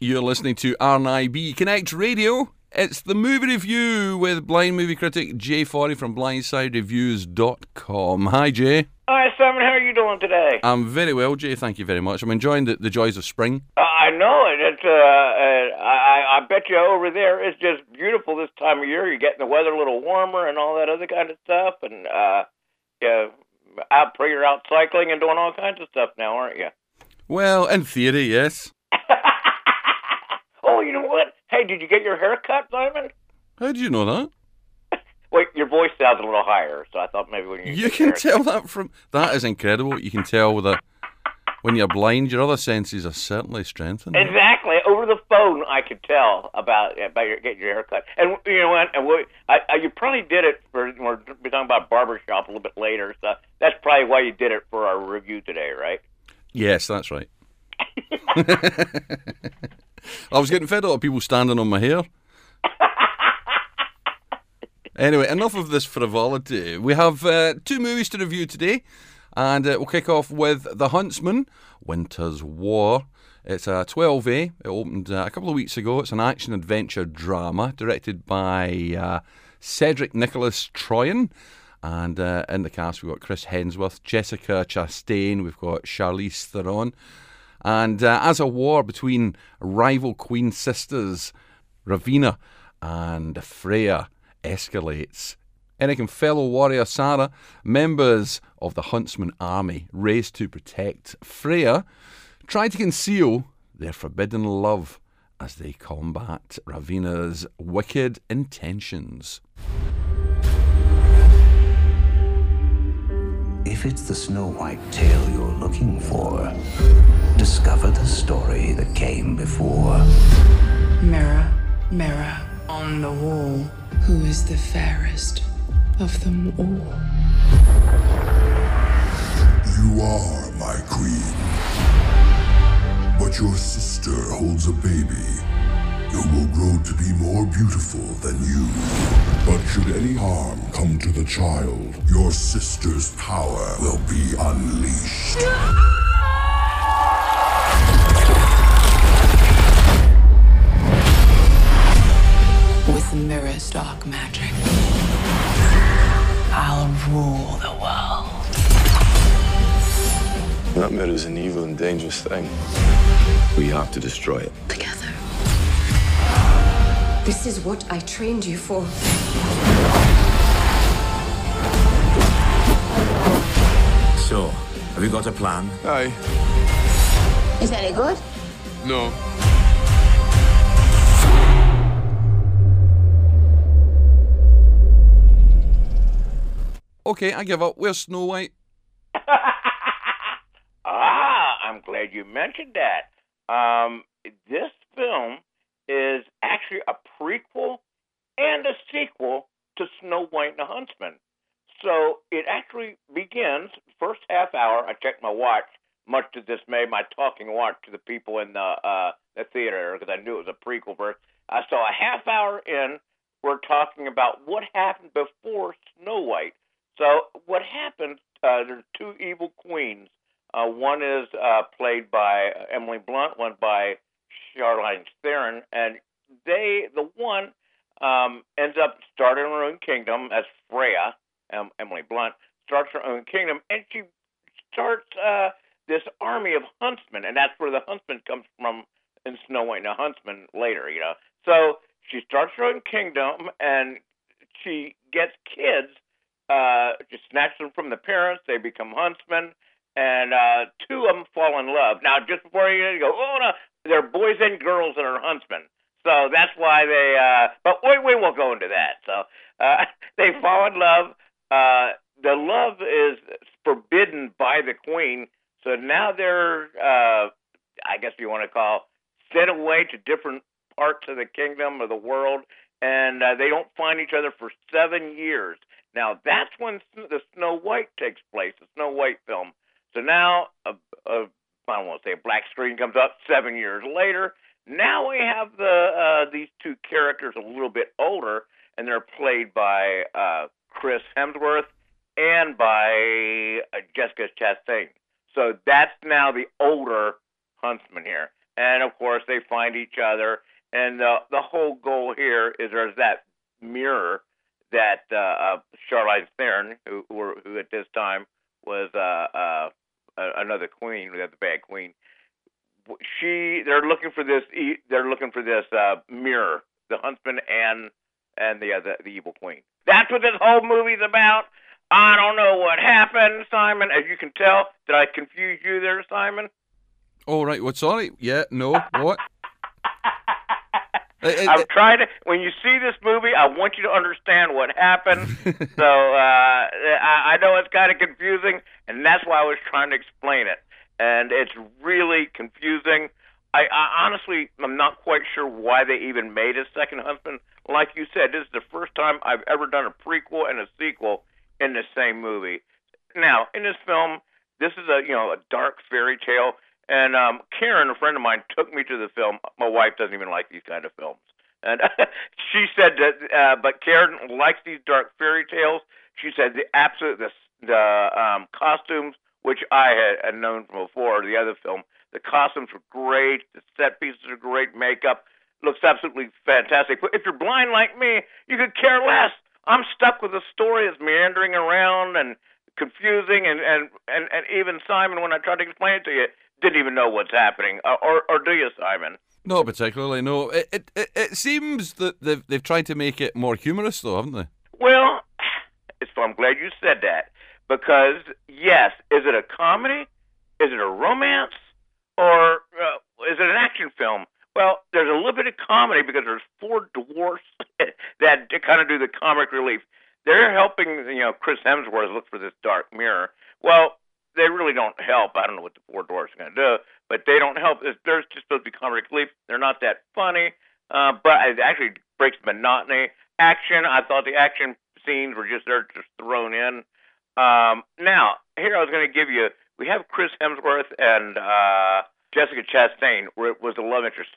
You're listening to RNIB Connect Radio. It's the movie review with blind movie critic Jay Forry from blindsidereviews.com. Hi, Jay. Hi, Simon. How are you doing today? I'm very well, Jay. Thank you very much. I'm enjoying the, the joys of spring. Uh, I know it. It's uh, uh, I, I bet you over there it's just beautiful this time of year. You're getting the weather a little warmer and all that other kind of stuff, and uh, yeah, out you're out cycling and doing all kinds of stuff now, aren't you? Well, in theory, yes. Oh, you know what? Hey, did you get your hair cut, Simon? How do you know that? Wait, your voice sounds a little higher, so I thought maybe when you you can tell that from that is incredible. You can tell that when you're blind, your other senses are certainly strengthened. Exactly. Over the phone, I could tell about about your, getting your hair cut. And you know what? And we, I, I, you probably did it for. We're talking about barbershop a little bit later, so that's probably why you did it for our review today, right? Yes, that's right. I was getting fed up of people standing on my hair. anyway, enough of this frivolity. We have uh, two movies to review today, and uh, we'll kick off with The Huntsman, Winter's War. It's a 12A. It opened uh, a couple of weeks ago. It's an action adventure drama directed by uh, Cedric Nicolas-Troyan. And uh, in the cast, we've got Chris Hemsworth, Jessica Chastain, we've got Charlize Theron. And uh, as a war between rival queen sisters, Ravenna and Freya, escalates, Eric and fellow warrior Sarah, members of the Huntsman army raised to protect Freya, try to conceal their forbidden love as they combat Ravenna's wicked intentions. If it's the Snow White tale you're looking for, discover the story that came before. Mirror, mirror on the wall, who is the fairest of them all? You are my queen. But your sister holds a baby who will grow to be more beautiful than you. But should any harm come to the child, your sister's power will be unleashed. With the mirror's dark magic, I'll rule the world. That mirror is an evil and dangerous thing. We have to destroy it. Together. This is what I trained you for. So, have you got a plan? Aye. Is that any good? No. Okay, I give up. Where's Snow White? ah, I'm glad you mentioned that. Um, this film is actually a prequel and a sequel to Snow White and the Huntsman. So it actually begins first half hour. I checked my watch, much to dismay my talking watch to the people in the uh, the theater because I knew it was a prequel. First, I saw a half hour in. We're talking about what happened before Snow White. So what happened? Uh, there's two evil queens. Uh, one is uh, played by Emily Blunt, one by Charlize Theron, and they, the one, um, ends up starting her own kingdom as Freya, um, Emily Blunt, starts her own kingdom, and she starts uh, this army of huntsmen, and that's where the huntsman comes from in Snow White and the Huntsman later, you know. So she starts her own kingdom, and she gets kids, uh, just snatch them from the parents, they become huntsmen, and uh, two of them fall in love. Now, just before you go, oh no, they're boys and girls that are huntsmen. So that's why they. Uh, but we we won't go into that. So uh, they fall in love. Uh, the love is forbidden by the queen. So now they're, uh, I guess you want to call, sent away to different parts of the kingdom or the world, and uh, they don't find each other for seven years. Now that's when the Snow White takes place, the Snow White film. So now a, a I don't want to say a black screen comes up seven years later. Now we have the uh, these two characters a little bit older, and they're played by uh, Chris Hemsworth and by uh, Jessica Chastain. So that's now the older Huntsman here. and of course they find each other. And the the whole goal here is there's that mirror that uh, uh, Charlize Theron, who, who who at this time was uh, uh, another queen, the bad queen. She, they're looking for this. e- They're looking for this uh, mirror, the huntsman and and the, uh, the the evil queen. That's what this whole movie's about. I don't know what happened, Simon. As you can tell, did I confuse you there, Simon? Oh, right. Well, sorry. Yeah, no. What? I'm trying to. When you see this movie, I want you to understand what happened. so uh, I, I know it's kind of confusing, and that's why I was trying to explain it. And it's really confusing. I, I honestly, I'm not quite sure why they even made a second husband. Like you said, this is the first time I've ever done a prequel and a sequel in the same movie. Now, in this film, this is a you know a dark fairy tale. And um, Karen, a friend of mine, took me to the film. My wife doesn't even like these kind of films, and she said that. Uh, but Karen likes these dark fairy tales. She said the absolute the the um, costumes, which I had, had known from before, the other film, the costumes were great. The set pieces are great. Makeup looks absolutely fantastic. But if you're blind like me, you could care less. I'm stuck with a story that's meandering around and confusing, and and and, and even Simon, when I tried to explain it to you, didn't even know what's happening. Uh, or or do you, Simon? Not particularly. No. It it, it, it seems that they've they've tried to make it more humorous, though, haven't they? Well, it's, I'm glad you said that because yes, is it a comedy? Is it a romance? Or uh, is it an action film? Well, there's a little bit of comedy because there's four dwarfs that kind of do the comic relief. They're helping, you know, Chris Hemsworth look for this dark mirror. Well, they really don't help. I don't know what the four dwarfs are going to do, but they don't help. They're just supposed to be comic relief. They're not that funny, uh, but it actually breaks monotony. Action, I thought the action scenes were just they're just thrown in. Um, now, here I was going to give you. We have Chris Hemsworth and uh, Jessica Chastain were was the love interest.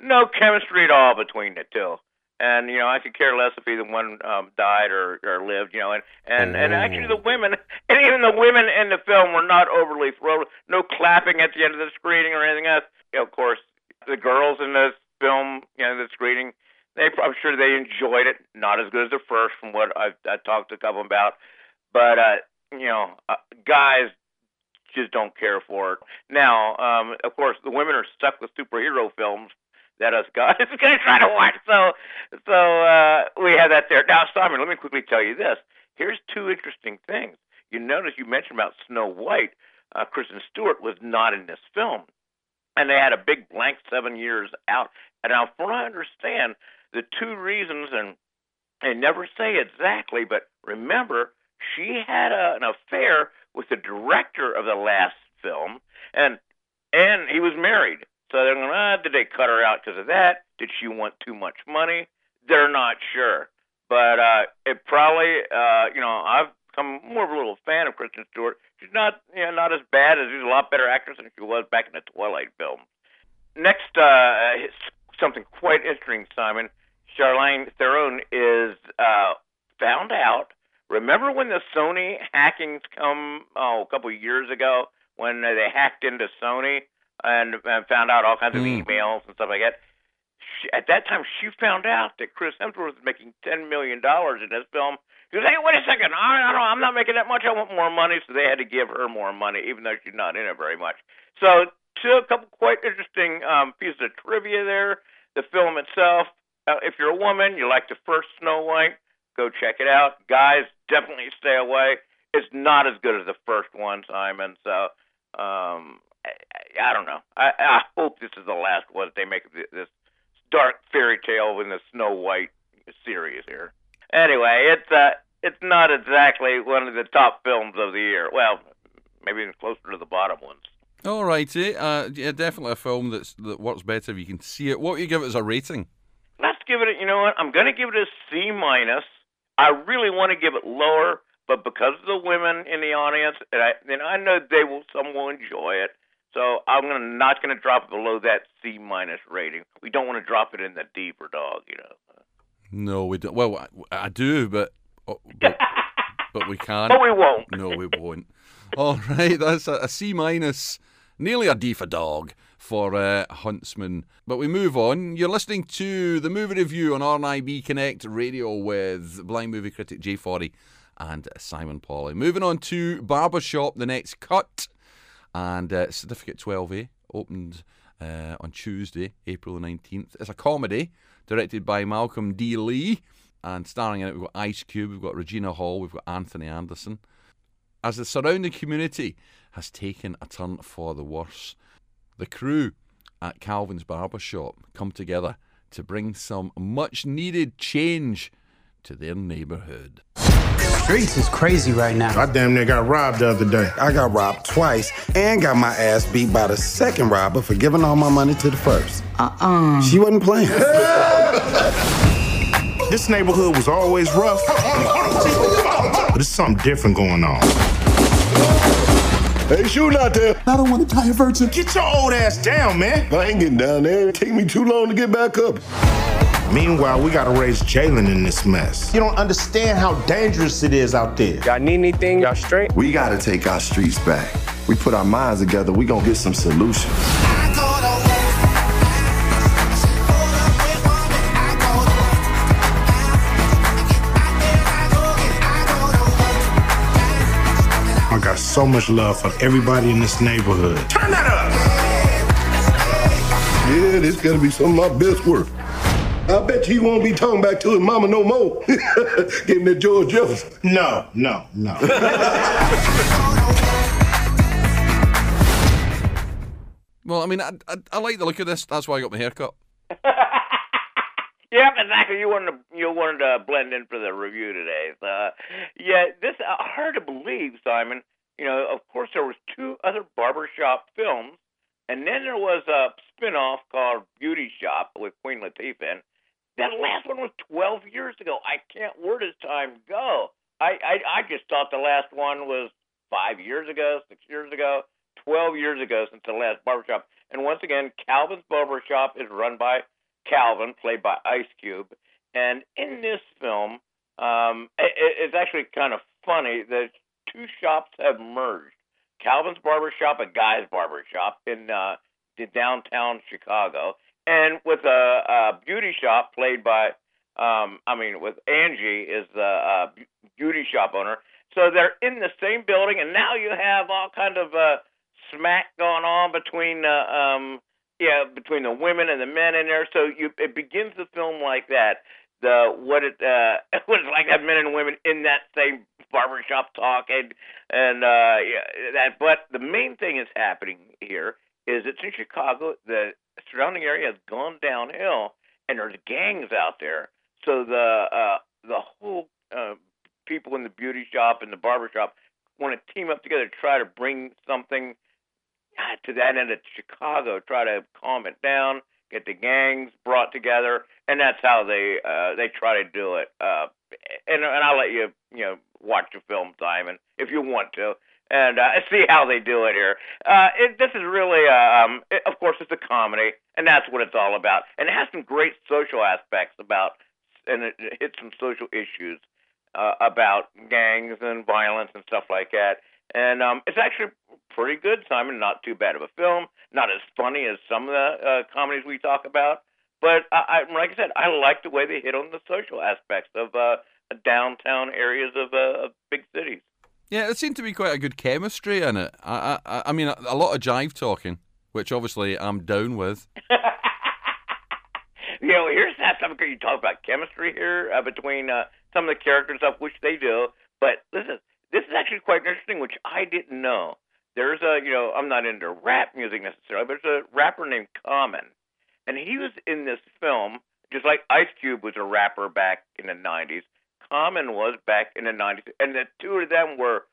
No chemistry at all between the two. And you know, I could care less if either one um, died or, or lived. You know, and and and actually the women, and even the women in the film were not overly thrilled. No clapping at the end of the screening or anything else. You know, of course, the girls in this film, you know, the screening, they I'm sure they enjoyed it. Not as good as the first, from what I've I talked to a couple about. But uh, you know, uh, guys just don't care for it. Now, um, of course, the women are stuck with superhero films that us guys are going to try to watch. So, so uh, we have that there. Now, Simon, let me quickly tell you this. Here's two interesting things. You notice you mentioned about Snow White. Uh, Kristen Stewart was not in this film, and they had a big blank seven years out. And now, from I understand, the two reasons, and they never say exactly, but remember, she had a, an affair with the director of the last film, and and he was married. So they're going, ah, did they cut her out because of that? Did she want too much money? They're not sure. But uh, it probably, uh, you know, I've become more of a little fan of Kristen Stewart. She's not, you know, not as bad as she's a lot better actress than she was back in the Twilight film. Next, uh, something quite interesting, Simon. Charlize Theron is uh, found out. Remember when the Sony hackings come oh, a couple of years ago when they hacked into Sony? and, and found out all kinds of Mm. emails and stuff like that. She, at that time, she found out that Chris Hemsworth was making ten million dollars in this film. She goes, "Hey, wait a second! I, I don't, I'm not making that much. I want more money." So they had to give her more money, even though she's not in it very much. So, two a couple quite interesting um, pieces of trivia there. The film itself. Uh, if you're a woman, you like the first Snow White, go check it out. Guys, definitely stay away. It's not as good as the first one, Simon. So, um, I, I don't know. I, I hope this is the last one that they make this dark fairy tale in the Snow White series here. Anyway, it's uh, it's not exactly one of the top films of the year. Well, maybe even closer to the bottom ones. All righty. Uh, yeah, definitely a film that's that works better if you can see it. What would you give it as a rating? Let's give it. A, you know what? I'm going to give it a C minus. I really want to give it lower, but because of the women in the audience, and I, and I know they will, some will enjoy it. So I'm gonna not going to drop it below that C minus rating. We don't want to drop it in the D for dog, you know. No, we don't. Well, I, I do, but oh, but, but we can't. But we won't. No, we won't. All right, that's a, a C minus, nearly a D for dog for uh, Huntsman. But we move on. You're listening to the movie review on RNIB Connect Radio with blind movie critic Jay Forry and Simon Pauly. Moving on to Barbershop, the next cut, and uh, Certificate 12A opened uh, on Tuesday, April 19th. It's a comedy directed by Malcolm D. Lee, and starring in it, we've got Ice Cube, we've got Regina Hall, we've got Anthony Anderson. As the surrounding community has taken a turn for the worse, the crew at Calvin's Barbershop come together to bring some much needed change to their neighbourhood. Streets is crazy right now. I damn near got robbed the other day. I got robbed twice and got my ass beat by the second robber for giving all my money to the first. Uh-uh. She wasn't playing. this neighborhood was always rough, but there's something different going on. Hey, shooting out there. I don't want to die a virgin. Get your old ass down, man. I ain't getting down there. It take me too long to get back up. Meanwhile, we gotta raise Jalen in this mess. You don't understand how dangerous it is out there. Y'all need anything? Y'all straight? We gotta take our streets back. We put our minds together, we gonna get some solutions. So much love for everybody in this neighborhood. Turn that up! Yeah, this gotta be some of my best work. I bet you he won't be talking back to his mama no more. Give him that George Jefferson. No, no, no. Well, I mean, I, I, I like the look of this. That's why I got my haircut. Yep, exactly. You wanted to you wanted to blend in for the review today. So, yeah, this uh, hard to believe, Simon. You know, of course, there was two other barbershop films, and then there was a spin-off called Beauty Shop with Queen Latifah. And that last one was 12 years ago. I can't. Where does time go? I I, I just thought the last one was five years ago, six years ago, 12 years ago since the last barbershop. And once again, Calvin's Barbershop is run by Calvin, played by Ice Cube. And in this film, um, it, it's actually kind of funny that two shops have merged. Calvin's Barbershop, a guy's barbershop in uh, in downtown Chicago, and with a, a beauty shop played by, um, I mean, with Angie is the uh, beauty shop owner. So they're in the same building, and now you have all kind of uh, smack going on between uh, um, yeah, between the women and the men in there. So you it begins the film like that. The what it uh what it's like to have men and women in that same barbershop talking and uh yeah that but the main thing is happening here is it's in Chicago, the surrounding area has gone downhill and there's gangs out there. So the uh the whole uh people in the beauty shop and the barber shop want to team up together to try to bring something to that end of Chicago, try to calm it down, get the gangs brought together, and that's how they uh, they try to do it. Uh, and and I'll let you you know watch the film, Simon, if you want to, and uh, see how they do it here. Uh, it, this is really, uh, um, it, of course, it's a comedy, and that's what it's all about. And it has some great social aspects about, and it, it hits some social issues uh, about gangs and violence and stuff like that. And um, it's actually pretty good, Simon. Not too bad of a film. Not as funny as some of the uh, comedies we talk about. But I, I, like I said, I like the way they hit on the social aspects of uh, downtown areas of, uh, of big cities. Yeah, there seemed to be quite a good chemistry in it. I, I, I mean, a, a lot of jive talking, which obviously I'm down with. you know, here's that something you talk about chemistry here uh, between uh, some of the characters of which they do. But listen, this is actually quite interesting, which I didn't know. There's a, you know, I'm not into rap music necessarily, but there's a rapper named Common, and he was in this film just like Ice Cube was a rapper back in the '90s. Common was back in the '90s, and the two of them were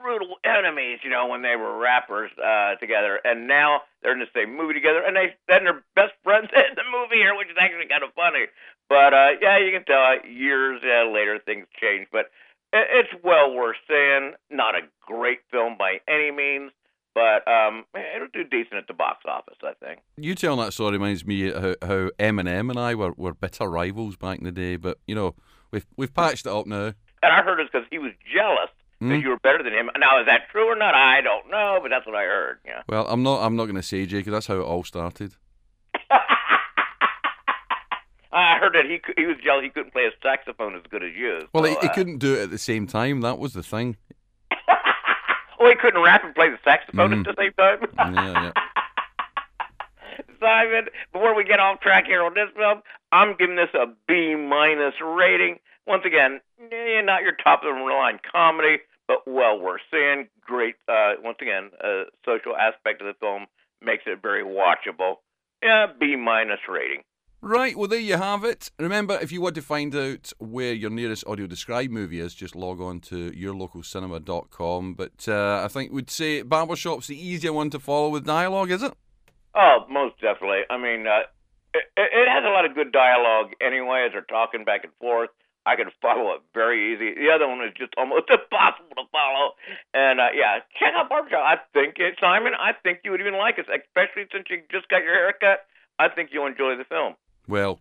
brutal enemies, you know, when they were rappers uh, together, and now they're in the same movie together, and they then they're best friends in the movie here, which is actually kind of funny. But uh, yeah, you can tell years uh, later things change, but it's well worth seeing. Not a great film by any means, but um, it'll do decent at the box office, I think. You telling that story reminds me how, how Eminem and I were, were bitter rivals back in the day, but you know we've we've patched it up now. And I heard it's because he was jealous that you were better than him. Now, is that true or not? I don't know, but that's what I heard. Yeah. Well, I'm not. I'm not going to say Jay because that's how it all started. I heard that he he was jealous he couldn't play a saxophone as good as you. Well, so, he, he uh, couldn't do it at the same time. That was the thing. Oh, he couldn't rap and play the saxophone Mhm. at the same time. Yeah, yeah. Simon, before we get off track here on this film, I'm giving this a B minus rating. Once again, eh, not your top of the line comedy, but well worth seeing. Great, uh, once again, uh, social aspect of the film makes it very watchable. Yeah, B minus rating. Right, well, there you have it. Remember, if you want to find out where your nearest audio described movie is, just log on to yourlocalcinema.com. But uh, I think we'd say Barbershop's the easier one to follow with dialogue, is it? Oh, most definitely. I mean, uh, it, it has a lot of good dialogue anyway as they're talking back and forth. I can follow it very easy. The other one is just almost impossible to follow. And uh, yeah, check out Barbershop. I think it, Simon. I think you would even like it, especially since you just got your haircut. I think you'll enjoy the film. Well,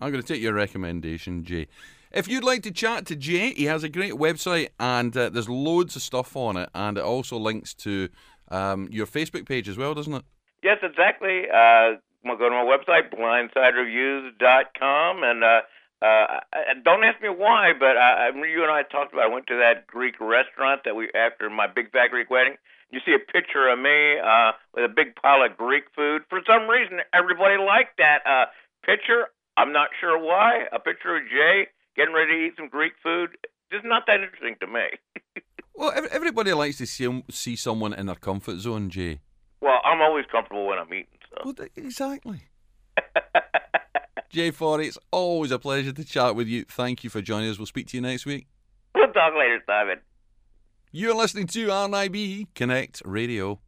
I'm going to take your recommendation, Jay. If you'd like to chat to Jay, he has a great website and uh, there's loads of stuff on it, and it also links to um, your Facebook page as well, doesn't it? Yes, exactly. Uh, go to my website, blindsidereviews.com, and uh, uh, don't ask me why, but I, I you and I talked about. I went to that Greek restaurant that we after my big fat Greek wedding. You see a picture of me uh, with a big pile of Greek food. For some reason, everybody liked that uh, picture. I'm not sure why. A picture of Jay getting ready to eat some Greek food. is not that interesting to me. Well, everybody likes to see, see someone in their comfort zone, Jay. Well, I'm always comfortable when I'm eating. So. Well, exactly. Jay Forry, it's always a pleasure to chat with you. Thank you for joining us. We'll speak to you next week. We'll talk later, Simon. You're listening to RNIB Connect Radio.